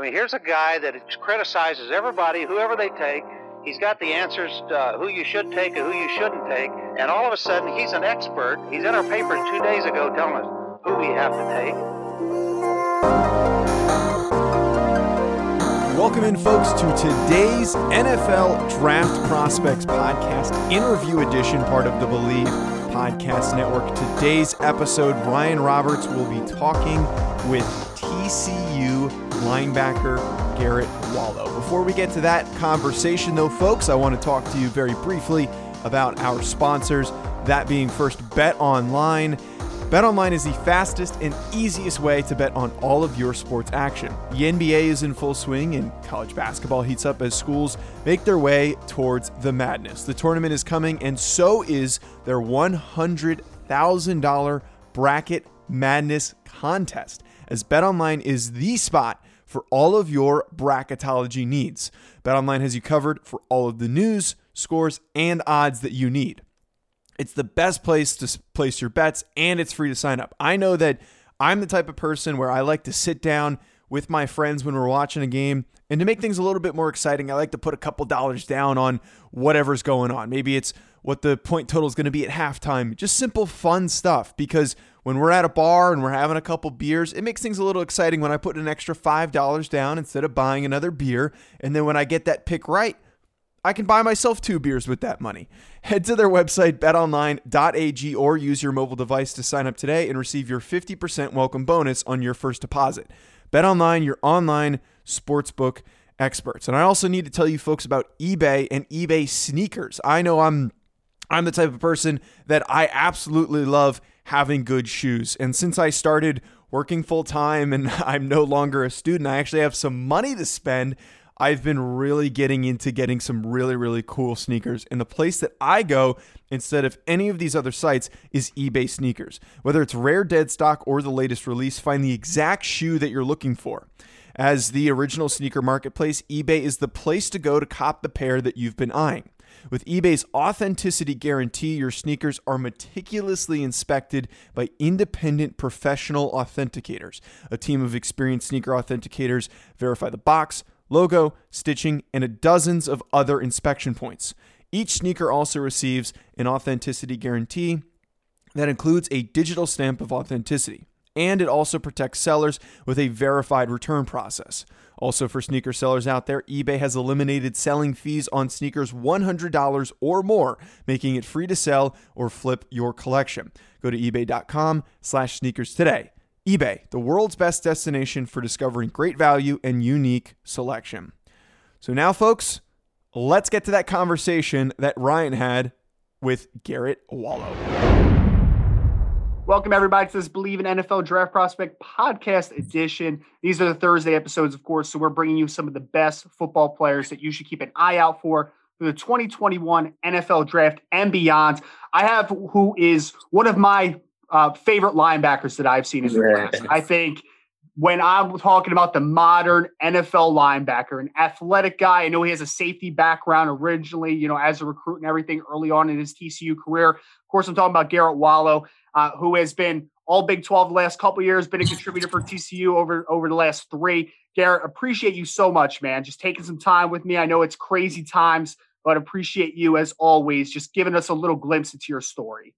I mean, here's a guy that criticizes everybody, whoever they take. He's got the answers uh, who you should take and who you shouldn't take. And all of a sudden, he's an expert. He's in our paper two days ago telling us who we have to take. Welcome in, folks, to today's NFL Draft Prospects Podcast, interview edition, part of the Believe Podcast Network. Today's episode, Ryan Roberts will be talking with TCU linebacker Garrett Wallow. Before we get to that conversation, though, folks, I want to talk to you very briefly about our sponsors, that being first Bet Online. Bet Online is the fastest and easiest way to bet on all of your sports action. The NBA is in full swing and college basketball heats up as schools make their way towards the madness. The tournament is coming and so is their $100,000 bracket madness contest as Bet Online is the spot for all of your bracketology needs. BetOnline has you covered for all of the news, scores, and odds that you need. It's the best place to place your bets and it's free to sign up. I know that I'm the type of person where I like to sit down with my friends when we're watching a game and to make things a little bit more exciting, I like to put a couple dollars down on whatever's going on. Maybe it's what the point total is going to be at halftime. Just simple fun stuff because when we're at a bar and we're having a couple beers, it makes things a little exciting when I put an extra $5 down instead of buying another beer. And then when I get that pick right, I can buy myself two beers with that money. Head to their website, betonline.ag, or use your mobile device to sign up today and receive your 50% welcome bonus on your first deposit. BetOnline, your online sportsbook experts. And I also need to tell you folks about eBay and eBay sneakers. I know I'm I'm the type of person that I absolutely love having good shoes. And since I started working full time and I'm no longer a student, I actually have some money to spend. I've been really getting into getting some really, really cool sneakers. And the place that I go instead of any of these other sites is eBay sneakers. Whether it's rare dead stock or the latest release, find the exact shoe that you're looking for. As the original sneaker marketplace, eBay is the place to go to cop the pair that you've been eyeing. With eBay's authenticity guarantee, your sneakers are meticulously inspected by independent professional authenticators. A team of experienced sneaker authenticators verify the box, logo, stitching, and dozens of other inspection points. Each sneaker also receives an authenticity guarantee that includes a digital stamp of authenticity, and it also protects sellers with a verified return process. Also, for sneaker sellers out there, eBay has eliminated selling fees on sneakers $100 or more, making it free to sell or flip your collection. Go to ebay.com slash sneakers today eBay, the world's best destination for discovering great value and unique selection. So now, folks, let's get to that conversation that Ryan had with Garrett Wallow. Welcome, everybody, to this Believe in NFL Draft Prospect podcast edition. These are the Thursday episodes, of course, so we're bringing you some of the best football players that you should keep an eye out for for the 2021 NFL Draft and beyond. I have who is one of my uh, favorite linebackers that I've seen in the class. I think when I'm talking about the modern NFL linebacker, an athletic guy, I know he has a safety background originally, you know, as a recruit and everything early on in his TCU career. Of course, I'm talking about Garrett Wallow, uh, who has been all Big 12 the last couple years, been a contributor for TCU over, over the last three. Garrett, appreciate you so much, man. Just taking some time with me. I know it's crazy times, but appreciate you as always, just giving us a little glimpse into your story.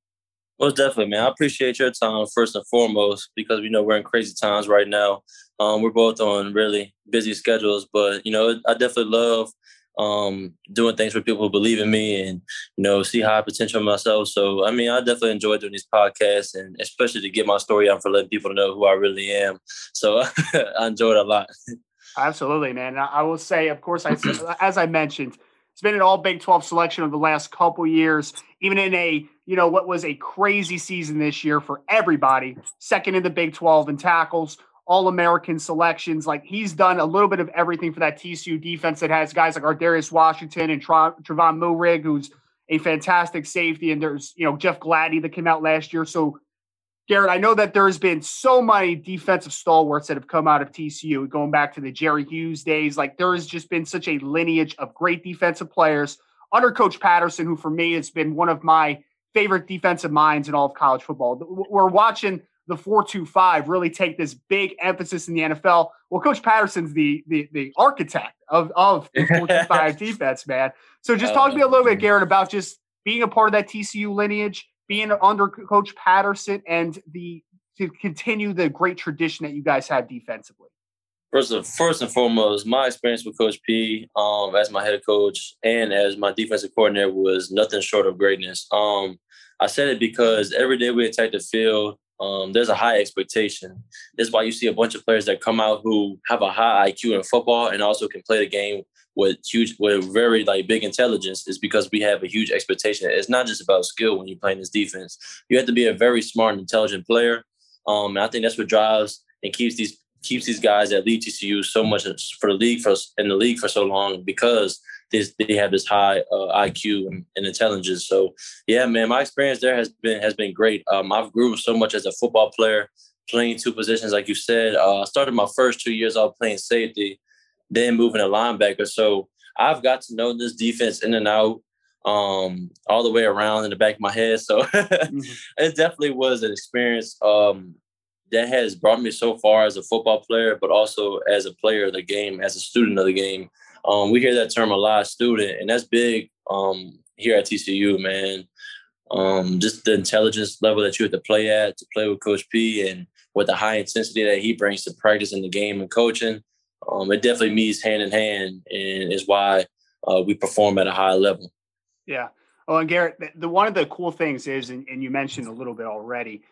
Most definitely, man. I appreciate your time first and foremost because we know we're in crazy times right now. Um, we're both on really busy schedules, but you know, I definitely love um, doing things for people who believe in me and you know see high potential in myself. So I mean, I definitely enjoy doing these podcasts and especially to get my story out for letting people know who I really am. So I enjoy it a lot. Absolutely, man. I will say, of course, I as I mentioned, it's been an all Big 12 selection of the last couple years, even in a you know, what was a crazy season this year for everybody. Second in the Big 12 in tackles, All American selections. Like he's done a little bit of everything for that TCU defense that has guys like Ar'Darius Washington and Tra- Trevon Moehrig, who's a fantastic safety. And there's, you know, Jeff Gladney that came out last year. So, Garrett, I know that there's been so many defensive stalwarts that have come out of TCU going back to the Jerry Hughes days. Like there has just been such a lineage of great defensive players under Coach Patterson, who for me has been one of my favorite defensive minds in all of college football. We're watching the 4-2-5 really take this big emphasis in the NFL. Well, Coach Patterson's the the, the architect of, of the 4-2-5 defense, man. So just talk to me a little bit, Garrett, about just being a part of that TCU lineage, being under Coach Patterson, and the to continue the great tradition that you guys have defensively. First, of, first and foremost, my experience with Coach P um, as my head coach and as my defensive coordinator was nothing short of greatness. Um, I said it because every day we attack the field, um, there's a high expectation. That's why you see a bunch of players that come out who have a high IQ in football and also can play the game with huge, with very like big intelligence. Is because we have a huge expectation. It's not just about skill when you're playing this defense. You have to be a very smart and intelligent player. Um, and I think that's what drives and keeps these keeps these guys that lead TCU so much for the league for in the league for so long because this, they have this high uh, IQ and, and, intelligence. So yeah, man, my experience there has been has been great. Um, I've grown so much as a football player, playing two positions like you said. Uh, I started my first two years off playing safety, then moving to linebacker. So I've got to know this defense in and out um, all the way around in the back of my head. So mm-hmm. it definitely was an experience. Um, that has brought me so far as a football player, but also as a player of the game, as a student of the game. Um, we hear that term a lot, student, and that's big um, here at TCU, man. Um, just the intelligence level that you have to play at, to play with Coach P, and with the high intensity that he brings to practice in the game and coaching, um, it definitely meets hand in hand, and is why uh, we perform at a high level. Yeah. Oh, and Garrett, the, the one of the cool things is, and, and you mentioned a little bit already,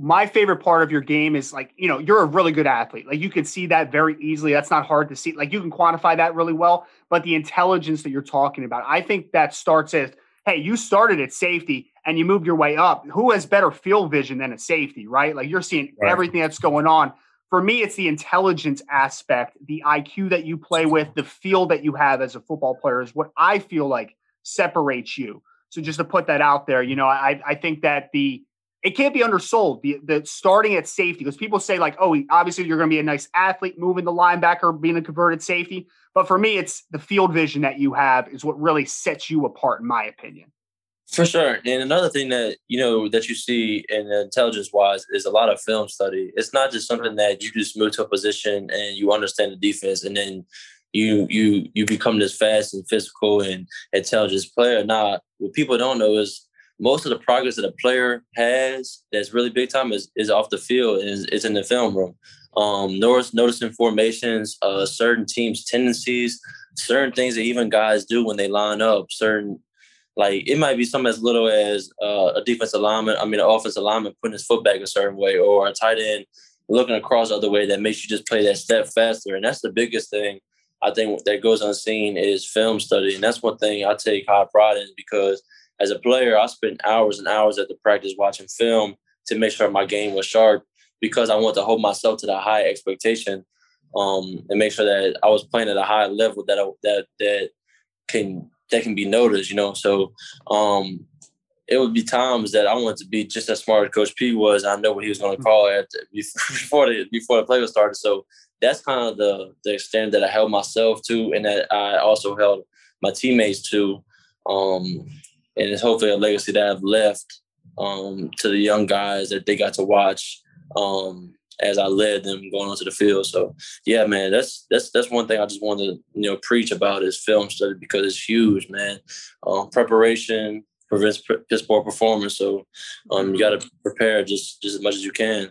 my favorite part of your game is like, you know, you're a really good athlete. Like you can see that very easily. That's not hard to see. Like you can quantify that really well. But the intelligence that you're talking about, I think that starts as, hey, you started at safety and you moved your way up. Who has better field vision than a safety, right? Like you're seeing right. everything that's going on. For me, it's the intelligence aspect, the IQ that you play with, the feel that you have as a football player is what I feel like separates you. So just to put that out there, you know, I, I think that the it can't be undersold. The, the starting at safety because people say like, oh, obviously you're going to be a nice athlete, moving the linebacker, being a converted safety. But for me, it's the field vision that you have is what really sets you apart, in my opinion. For sure. And another thing that, you know, that you see in intelligence wise is a lot of film study. It's not just something that you just move to a position and you understand the defense and then you you you become this fast and physical and intelligent player. Now, what people don't know is most of the progress that a player has that's really big time is, is off the field is, is in the film room. Um, notice, noticing formations, uh, certain teams' tendencies, certain things that even guys do when they line up, certain like it might be something as little as uh, a defensive alignment, I mean, an offensive alignment putting his foot back a certain way, or a tight end looking across the other way that makes you just play that step faster. And that's the biggest thing I think that goes unseen is film study. And that's one thing I take high pride in because – as a player, I spent hours and hours at the practice watching film to make sure my game was sharp because I want to hold myself to that high expectation um, and make sure that I was playing at a high level that I, that that can that can be noticed. You know, so um, it would be times that I wanted to be just as smart as Coach P was. I know what he was going to call it before the before the play was started. So that's kind of the the extent that I held myself to, and that I also held my teammates to. Um, and it's hopefully a legacy that I've left um, to the young guys that they got to watch um, as I led them going onto the field. So yeah, man, that's that's that's one thing I just wanted to you know preach about is film study because it's huge, man. Um, preparation prevents piss poor performance, so um, you got to prepare just just as much as you can.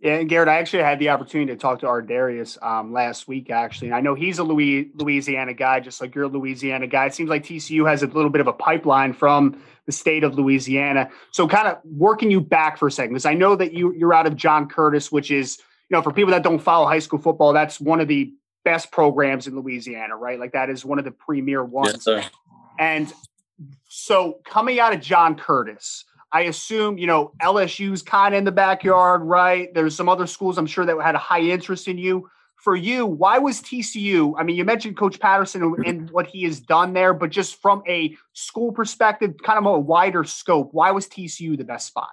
Yeah, and Garrett, I actually had the opportunity to talk to Ar'Darius um, last week, actually. And I know he's a Louis, Louisiana guy, just like you're a Louisiana guy. It seems like TCU has a little bit of a pipeline from the state of Louisiana. So, kind of working you back for a second, because I know that you, you're out of John Curtis, which is, you know, for people that don't follow high school football, that's one of the best programs in Louisiana, right? Like that is one of the premier ones. Yes. And so, coming out of John Curtis, I assume, you know, LSU's kind of in the backyard, right? There's some other schools I'm sure that had a high interest in you. For you, why was TCU? I mean, you mentioned Coach Patterson and, and what he has done there, but just from a school perspective, kind of a wider scope, why was TCU the best spot?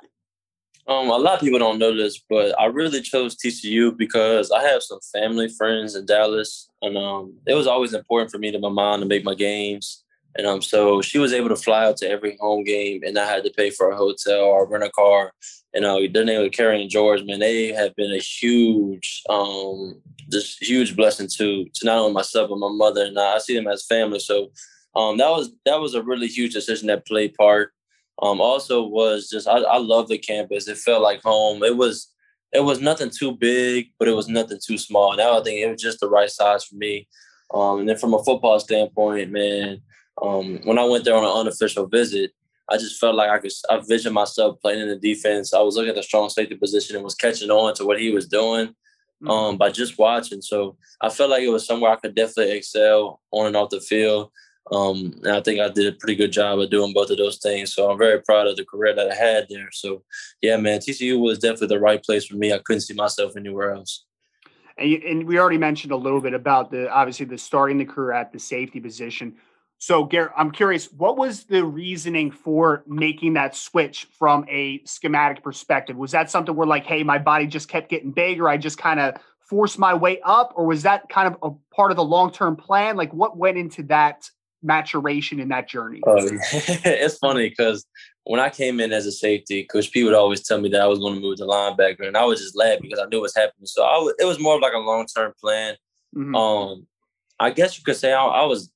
Um, a lot of people don't know this, but I really chose TCU because I have some family friends in Dallas, and um, it was always important for me to my mom to make my games. And um, so she was able to fly out to every home game, and I had to pay for a hotel or rent a car. And uh, their name was Carrie and George, man. They have been a huge, um, just huge blessing to to not only myself but my mother and I. I see them as family. So um, that was that was a really huge decision that played part. Um, also was just I, I love the campus. It felt like home. It was it was nothing too big, but it was nothing too small. Now I think it was just the right size for me. Um, and then from a football standpoint, man, um, when I went there on an unofficial visit, I just felt like I could I visioned myself playing in the defense. I was looking at the strong safety position and was catching on to what he was doing mm-hmm. um, by just watching. So I felt like it was somewhere I could definitely excel on and off the field. Um, and I think I did a pretty good job of doing both of those things. So I'm very proud of the career that I had there. So yeah, man, TCU was definitely the right place for me. I couldn't see myself anywhere else. And, you, and we already mentioned a little bit about the obviously the starting the career at the safety position. So, Garrett, I'm curious, what was the reasoning for making that switch from a schematic perspective? Was that something where, like, hey, my body just kept getting bigger, I just kind of forced my way up, or was that kind of a part of the long term plan? Like, what went into that maturation in that journey? Uh, it's funny because when I came in as a safety, Coach P would always tell me that I was going to move to linebacker, and I was just laugh because I knew what was happening. So was, it was more of like a long term plan. Mm-hmm. Um, I guess you could say I, I, was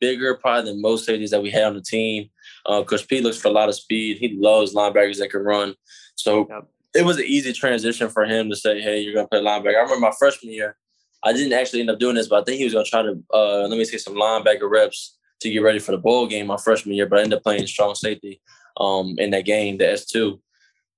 bigger probably than most safeties that we had on the team. Uh, Coach P looks for a lot of speed. He loves linebackers that can run. So yep. it was an easy transition for him to say, "Hey, you're going to play linebacker." I remember my freshman year. I didn't actually end up doing this, but I think he was going to try to uh, let me say some linebacker reps to get ready for the bowl game my freshman year. But I ended up playing strong safety um, in that game, the S two,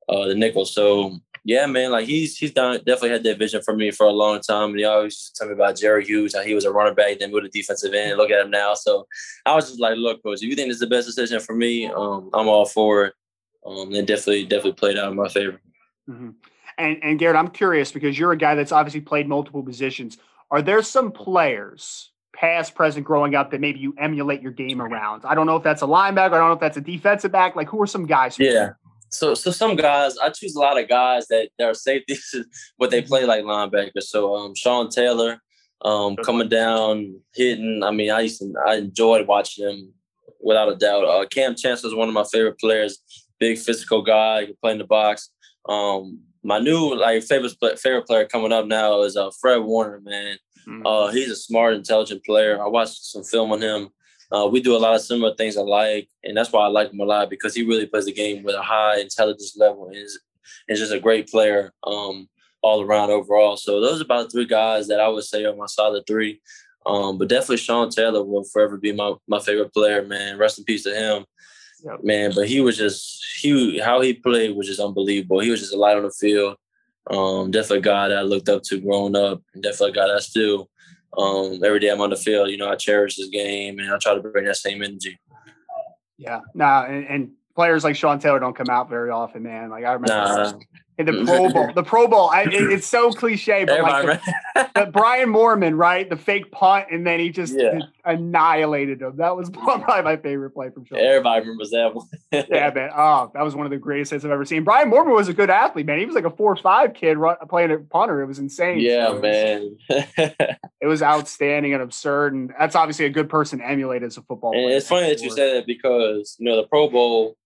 uh, the nickel. So yeah, man, like he's he's done definitely had that vision for me for a long time. And he always used to tell me about Jerry Hughes, how he was a running back, then moved to defensive end. Look at him now. So I was just like, look, coach, if you think this is the best decision for me, um, I'm all for it. Um, and definitely definitely played out in my favor. Mm-hmm. And and Garrett, I'm curious because you're a guy that's obviously played multiple positions. Are there some players, past, present, growing up, that maybe you emulate your game around? I don't know if that's a linebacker. I don't know if that's a defensive back. Like, who are some guys? Yeah. So, so some guys, I choose a lot of guys that, that are safeties, but they play like linebackers. So, um, Sean Taylor, um, coming down, hitting. I mean, I used to, I enjoyed watching him without a doubt. Uh, Kam Chancellor is one of my favorite players. Big physical guy, can play in the box. Um, my new like favorite favorite player coming up now is uh, Fred Warner. Man, mm-hmm. uh, he's a smart, intelligent player. I watched some film on him. Uh, we do a lot of similar things alike, and that's why I like him a lot because he really plays the game with a high intelligence level and is, is just a great player um, all around overall. So those are about three guys that I would say are my solid three. Um, but definitely Sean Taylor will forever be my, my favorite player, man. Rest in peace to him. Yep. Man, but he was just he how he played was just unbelievable. He was just a light on the field. Um, definitely a guy that I looked up to growing up, and definitely a guy that I still um, every day I'm on the field, you know, I cherish this game and I try to bring that same energy. Yeah, nah, and, and players like Sean Taylor don't come out very often, man. Like I remember nah. In the Pro Bowl, the Pro Bowl. I, it, it's so cliche, but like the, the Brian Moorman, right? The fake punt, and then he just yeah. annihilated him. That was probably my favorite play from Sean. Everybody remembers that one. yeah, man. Oh, that was one of the greatest hits I've ever seen. Brian Moorman was a good athlete, man. He was like a four-five kid run, playing a punter. It was insane. Yeah, so man. it was outstanding and absurd, and that's obviously a good person to emulate as a football. And it's funny that you said that because you know the Pro Bowl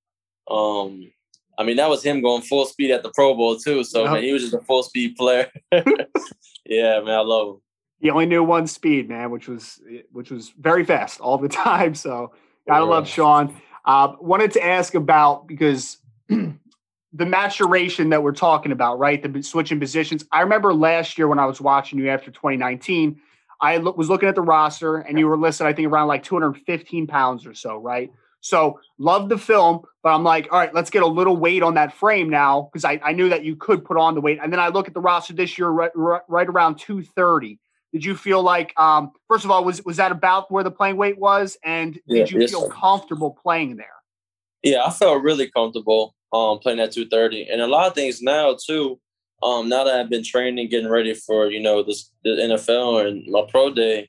um, I mean, that was him going full speed at the Pro Bowl too. So yep. man, he was just a full speed player. yeah, man, I love him. He only knew one speed, man, which was which was very fast all the time. So gotta yeah. love Sean. Uh, wanted to ask about because the maturation that we're talking about, right? The switching positions. I remember last year when I was watching you after 2019, I was looking at the roster and you were listed, I think, around like 215 pounds or so, right? So love the film, but I'm like, all right, let's get a little weight on that frame now because I, I knew that you could put on the weight. And then I look at the roster this year, right, right around 230. Did you feel like, um, first of all, was was that about where the playing weight was, and yeah, did you yes, feel comfortable playing there? Yeah, I felt really comfortable. um, playing at 230. And a lot of things now too. Um, now that I've been training, getting ready for you know this the NFL and my pro day,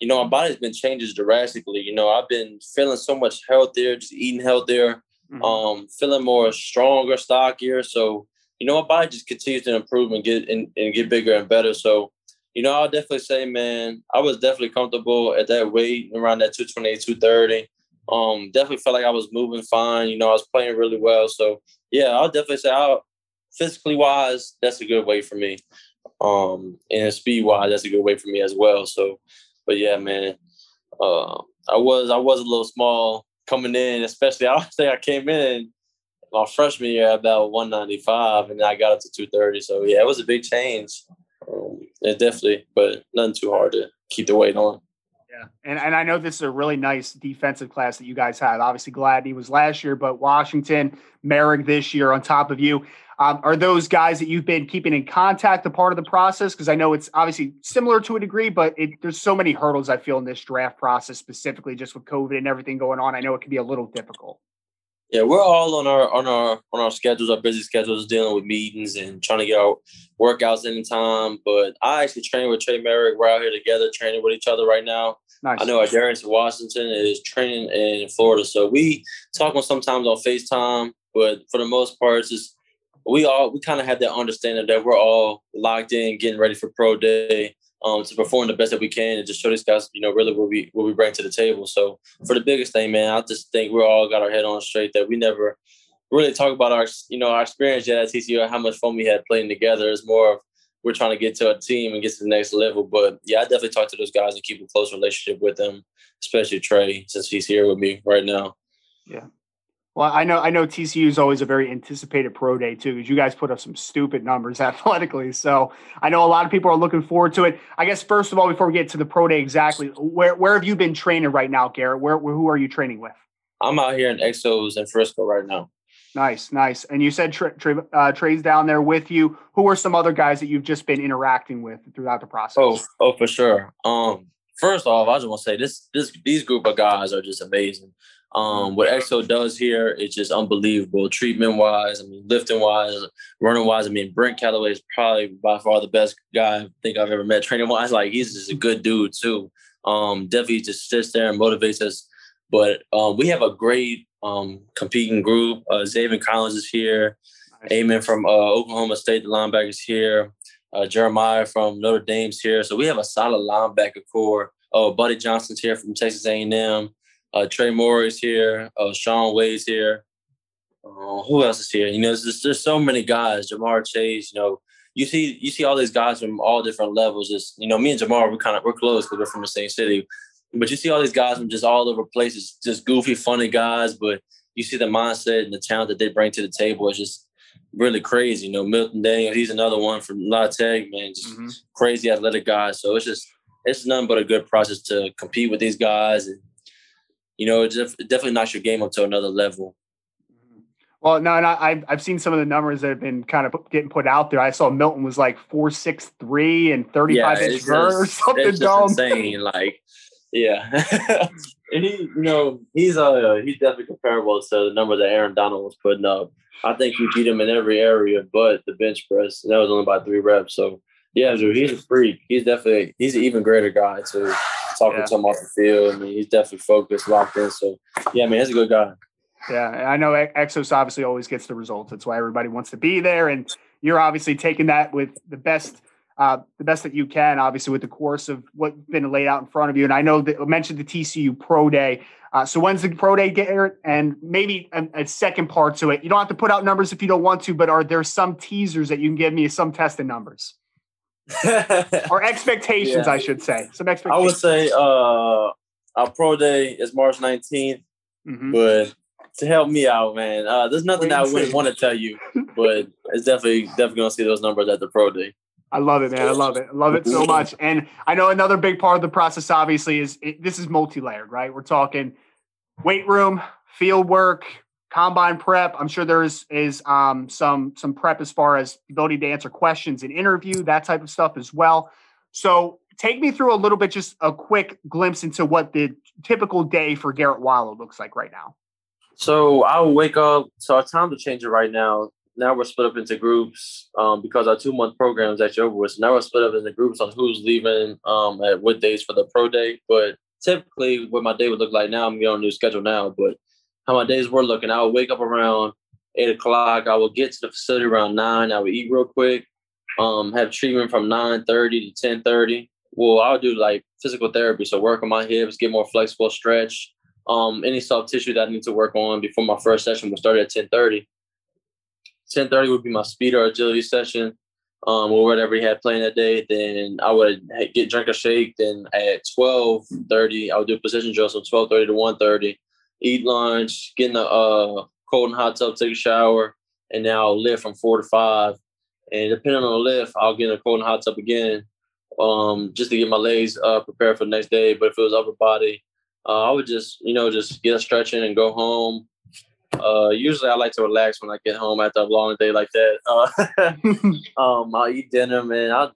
you know my body's been changing drastically. You know I've been feeling so much healthier, just eating healthier, mm-hmm. um, feeling more stronger, stockier. So you know my body just continues to improve and get and, and get bigger and better. So you know I'll definitely say, man, I was definitely comfortable at that weight around that 228, 230. Um, definitely felt like I was moving fine. You know, I was playing really well. So yeah, I'll definitely say I'll physically wise, that's a good way for me. Um, and speed wise, that's a good way for me as well. So, but yeah, man, uh, I was I was a little small coming in, especially I say I came in my freshman year at about 195, and I got up to 230. So yeah, it was a big change. Um, it definitely, but nothing too hard to keep the weight on. Yeah, and and I know this is a really nice defensive class that you guys had. Obviously, Gladney was last year, but Washington, Moehrig this year on top of you. Um, are those guys that you've been keeping in contact a part of the process? Because I know it's obviously similar to a degree, but it, there's so many hurdles I feel in this draft process, specifically just with COVID and everything going on. I know it can be a little difficult. Yeah, we're all on our on our on our schedules, our busy schedules, dealing with meetings and trying to get our workouts in time. But I actually train with Trey Moehrig. We're out here together training with each other right now. Nice. I know Ar'Darius Washington is training in Florida, so we talk on sometimes on Facetime. But for the most part, it's just we all we kind of have that understanding that we're all locked in, getting ready for pro day, um, to perform the best that we can and just show these guys, you know, really what we what we bring to the table. So for the biggest thing, man, I just think we're all got our head on straight that we never really talk about our you know our experience yet at TCU, how much fun we had playing together. It's more of we're trying to get to a team and get to the next level. But yeah, I definitely talk to those guys and keep a close relationship with them, especially Trey, since he's here with me right now. Yeah. Well, I know I know TCU is always a very anticipated pro day too, because you guys put up some stupid numbers athletically. So I know a lot of people are looking forward to it. I guess first of all, before we get to the pro day exactly, where where have you been training right now, Garrett? Where, where who are you training with? I'm out here in Exos in Frisco right now. Nice, nice. And you said Trey, Trey, uh, Trey's down there with you. Who are some other guys that you've just been interacting with throughout the process? Oh, oh, for sure. Um, first off, I just want to say this: this these group of guys are just amazing. Um, what EXO does here is just unbelievable. Treatment wise, I mean, lifting wise, running wise. I mean, Brent Calloway is probably by far the best guy I think I've ever met. Training wise, like he's just a good dude too. Um, definitely just sits there and motivates us. But um, we have a great um, competing group. Uh, Xavier Collins is here. Nice. Amen from uh, Oklahoma State, the linebackers here. Uh, Jeremiah from Notre Dame's here. So we have a solid linebacker core. Oh, Buddy Johnson's here from Texas A&M. Uh, Trey Moore is here. Uh, Sean Wade's here. Uh, who else is here? You know, there's, there's so many guys. Ja'Marr Chase. You know, you see you see all these guys from all different levels. Just you know, me and Ja'Marr, we're kind of we're close because we're from the same city. But you see all these guys from just all over places, just goofy, funny guys. But you see the mindset and the talent that they bring to the table. It's just really crazy. You know, Milton Daniel, he's another one from La Tech, man, just mm-hmm. crazy athletic guys. So it's just it's nothing but a good process to compete with these guys and you know, it definitely knocks your game up to another level. Mm-hmm. Well, no, and I, I've seen some of the numbers that have been kind of getting put out there. I saw Milton was like four six three and thirty five yeah, inch vert or something it's dumb. Insane, like yeah. and he, you know, he's uh he's definitely comparable to the number that Aaron Donald was putting up. I think he beat him in every area but the bench press. That was only by three reps. So yeah, he's a freak. He's definitely he's an even greater guy too talking yeah. to him off the field. I mean, he's definitely focused, locked in. So, yeah, I mean, he's a good guy. Yeah, I know Exos obviously always gets the results. That's why everybody wants to be there, and you're obviously taking that with the best, uh, the best that you can. Obviously, with the course of what's been laid out in front of you, and I know that I mentioned the TCU Pro Day. Uh, so when's the Pro Day, Garrett? And maybe a, a, second part to it. You don't have to put out numbers if you don't want to, but are there some teasers that you can give me, some testing numbers? or expectations, yeah. I should say. Some expectations. I would say uh, our pro day is March 19th, mm-hmm. but to help me out, man, uh, there's nothing that I wouldn't want to tell you, but it's definitely definitely gonna see those numbers at the pro day. I love it, man. I love it. I love it so much. And I know another big part of the process, obviously, is it, this is multi-layered, right? We're talking weight room, field work, combine prep. I'm sure there is is um, some some prep as far as ability to answer questions and interview that type of stuff as well. So take me through a little bit, just a quick glimpse into what the typical day for Garrett Wallow looks like right now. So I will wake up. So our time to change it right now. Now we're split up into groups um, because our two month program is actually over with. So now we're split up into groups on who's leaving um, at what days for the pro day. But typically, what my day would look like now, I'm getting on a new schedule now. But how my days were looking, I would wake up around eight o'clock. I would get to the facility around nine. I would eat real quick. Um, have treatment from nine thirty to ten thirty. Well, I would do like physical therapy, so work on my hips, get more flexible, stretch um, any soft tissue that I need to work on before my first session would start at 1030. 1030 would be my speed or agility session um, or whatever he had playing that day. Then I would get drink a shake. Then at 1230, I would do position drills from 1230 to 130, eat lunch, get in the uh, cold and hot tub, take a shower, and then I'll lift from four to five. And depending on the lift, I'll get in a cold and hot tub again um, just to get my legs uh, prepared for the next day. But if it was upper body, uh, I would just, you know, just get a stretching and go home. Uh, usually, I like to relax when I get home after a long day like that. Uh, um, I'll eat dinner, man. I'll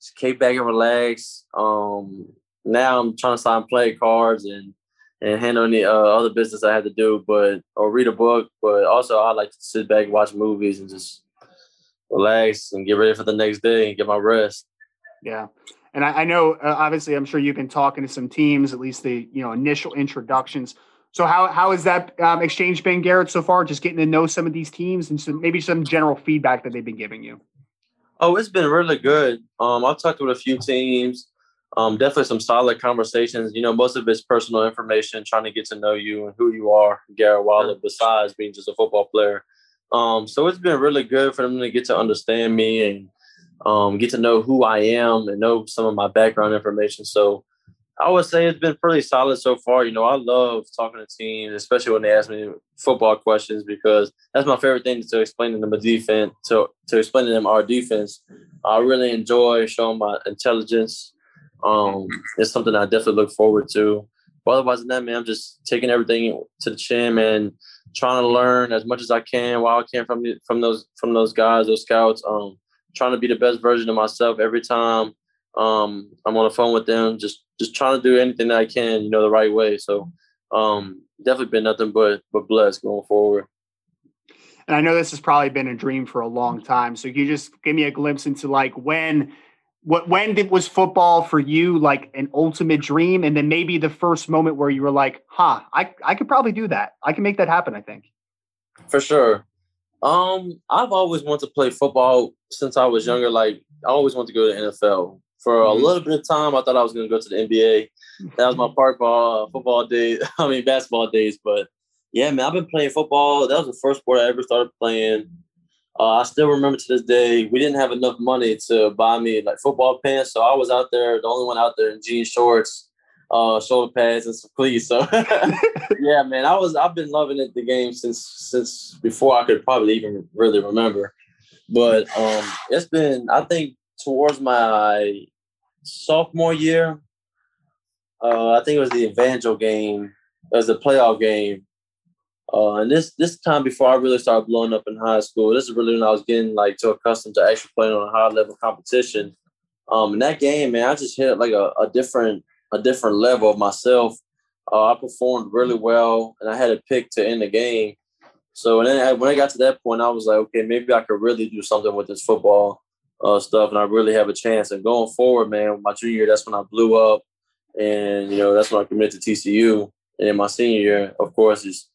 just kick back and relax. Um, now I'm trying to sign play cards and and handle any uh, other business I had to do, but or read a book. But also, I like to sit back, watch movies, and just relax and get ready for the next day and get my rest. Yeah. And I, I know, uh, obviously, I'm sure you've been talking to some teams, at least the you know initial introductions. So how how has that um, exchange been, Garrett, so far? Just getting to know some of these teams and some maybe some general feedback that they've been giving you. Oh, it's been really good. Um, I've talked with a few teams. Um, definitely some solid conversations. You know, most of it's personal information, trying to get to know you and who you are, Garrett Wallow, besides being just a football player. Um, so it's been really good for them to get to understand me and um, get to know who I am and know some of my background information. So I would say it's been pretty solid so far. You know, I love talking to teams, especially when they ask me football questions, because that's my favorite thing to explain to them a defense, to, to explain to them our defense. I really enjoy showing my intelligence. Um, it's something I definitely look forward to. But otherwise than that, man, I'm just taking everything to the chin and trying to learn as much as I can while I can from from those from those guys, those scouts. Um, trying to be the best version of myself every time um, I'm on the phone with them. Just just trying to do anything that I can, you know, the right way. So um, definitely been nothing but but blessed going forward. And I know this has probably been a dream for a long time. So you just give me a glimpse into like when what when did was football for you like an ultimate dream and then maybe the first moment where you were like huh i i could probably do that i can make that happen i think for sure um, I've always wanted to play football since I was younger. Like I always wanted to go to the NFL. For a mm-hmm. little bit of time, I thought I was going to go to the NBA. That was my park ball football days. I mean basketball days. But yeah, man, I've been playing football. That was the first sport I ever started playing. Uh, I still remember to this day, we didn't have enough money to buy me like football pants, so I was out there, the only one out there in jean shorts, uh, shoulder pads and some cleats. So yeah, man, I was I've been loving it the game since since before I could probably even really remember. But um, it's been I think towards my sophomore year, uh, I think it was the Evangel game. It was a playoff game. Uh, and this this time before I really started blowing up in high school, this is really when I was getting like too accustomed to actually playing on a high level competition. Um, in that game, man, I just hit like a, a different a different level of myself. Uh, I performed really well, and I had a pick to end the game. So then I, when I got to that point, I was like, okay, maybe I could really do something with this football uh, stuff, and I really have a chance. And going forward, man, my junior year, that's when I blew up, and you know that's when I committed to TCU. And in my senior year, of course, is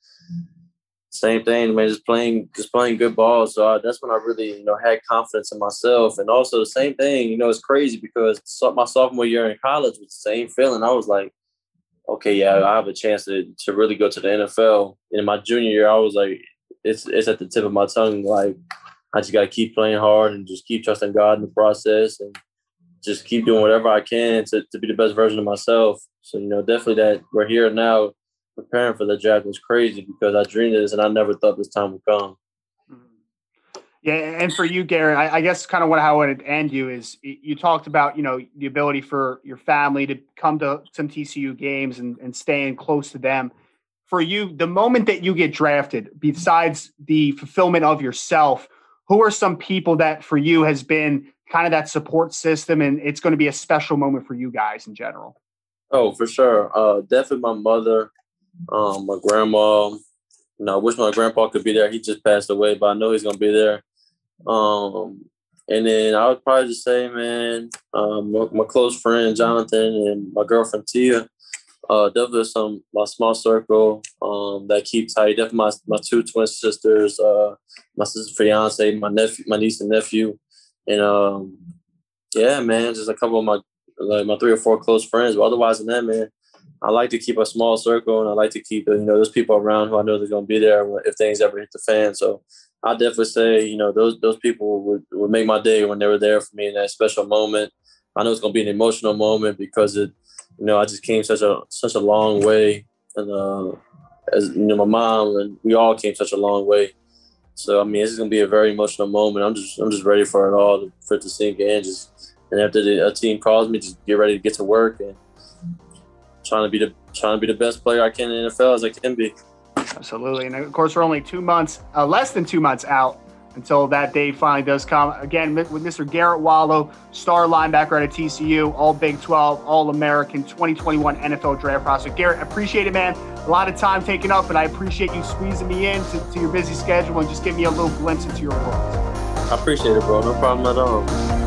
same thing, man. Just playing, just playing good ball. So I, that's when I really, you know, had confidence in myself. And also the same thing, you know, it's crazy because my sophomore year in college was the same feeling. I was like, okay, yeah, I have a chance to to really go to the NFL. In my junior year, I was like, it's it's at the tip of my tongue. Like, I just got to keep playing hard and just keep trusting God in the process and just keep doing whatever I can to, to be the best version of myself. So, you know, definitely that we're here now preparing for the draft was crazy because I dreamed this and I never thought this time would come. Mm-hmm. Yeah, and for you, Garrett, I, I guess kind of what I wanted to end you is you talked about you know the ability for your family to come to some TCU games and, and staying close to them. For you, the moment that you get drafted, besides the fulfillment of yourself, who are some people that for you has been kind of that support system, and it's going to be a special moment for you guys in general? Oh, for sure. Uh, definitely my mother um, my grandma, you know, I wish my grandpa could be there. He just passed away, but I know he's gonna be there. Um, and then I would probably just say, man, um, my, my, close friend Jonathan and my girlfriend Tia, uh, definitely some my small circle um, that keeps tight. Definitely my, my two twin sisters, uh, my sister's fiance, my nephew, my niece and nephew, and um, yeah, man, just a couple of my like my three or four close friends. But otherwise than that, man, I like to keep a small circle and I like to keep you know those people around who I know they're gonna be there if things ever hit the fan. So I definitely say you know those those people would, would make my day when they were there for me in that special moment. I know it's gonna be an emotional moment because it you know I just came such a such a long way and uh, as you know my mom and we all came such a long way. So I mean it's gonna be a very emotional moment. I'm just I'm just ready for it all for it to sink in. Just and after the team calls me, just get ready to get to work and trying to be the trying to be the best player I can in the NFL as I can be. Absolutely, and of course we're only two months, uh, less than two months out until that day finally does come. Again, with Mr. Garrett Wallow, star linebacker at TCU, All Big 12, All American 2021 NFL Draft prospect. Garrett, appreciate it, man. A lot of time taken up, but I appreciate you squeezing me in to, to your busy schedule and just giving me a little glimpse into your world. I appreciate it, bro. No problem at all.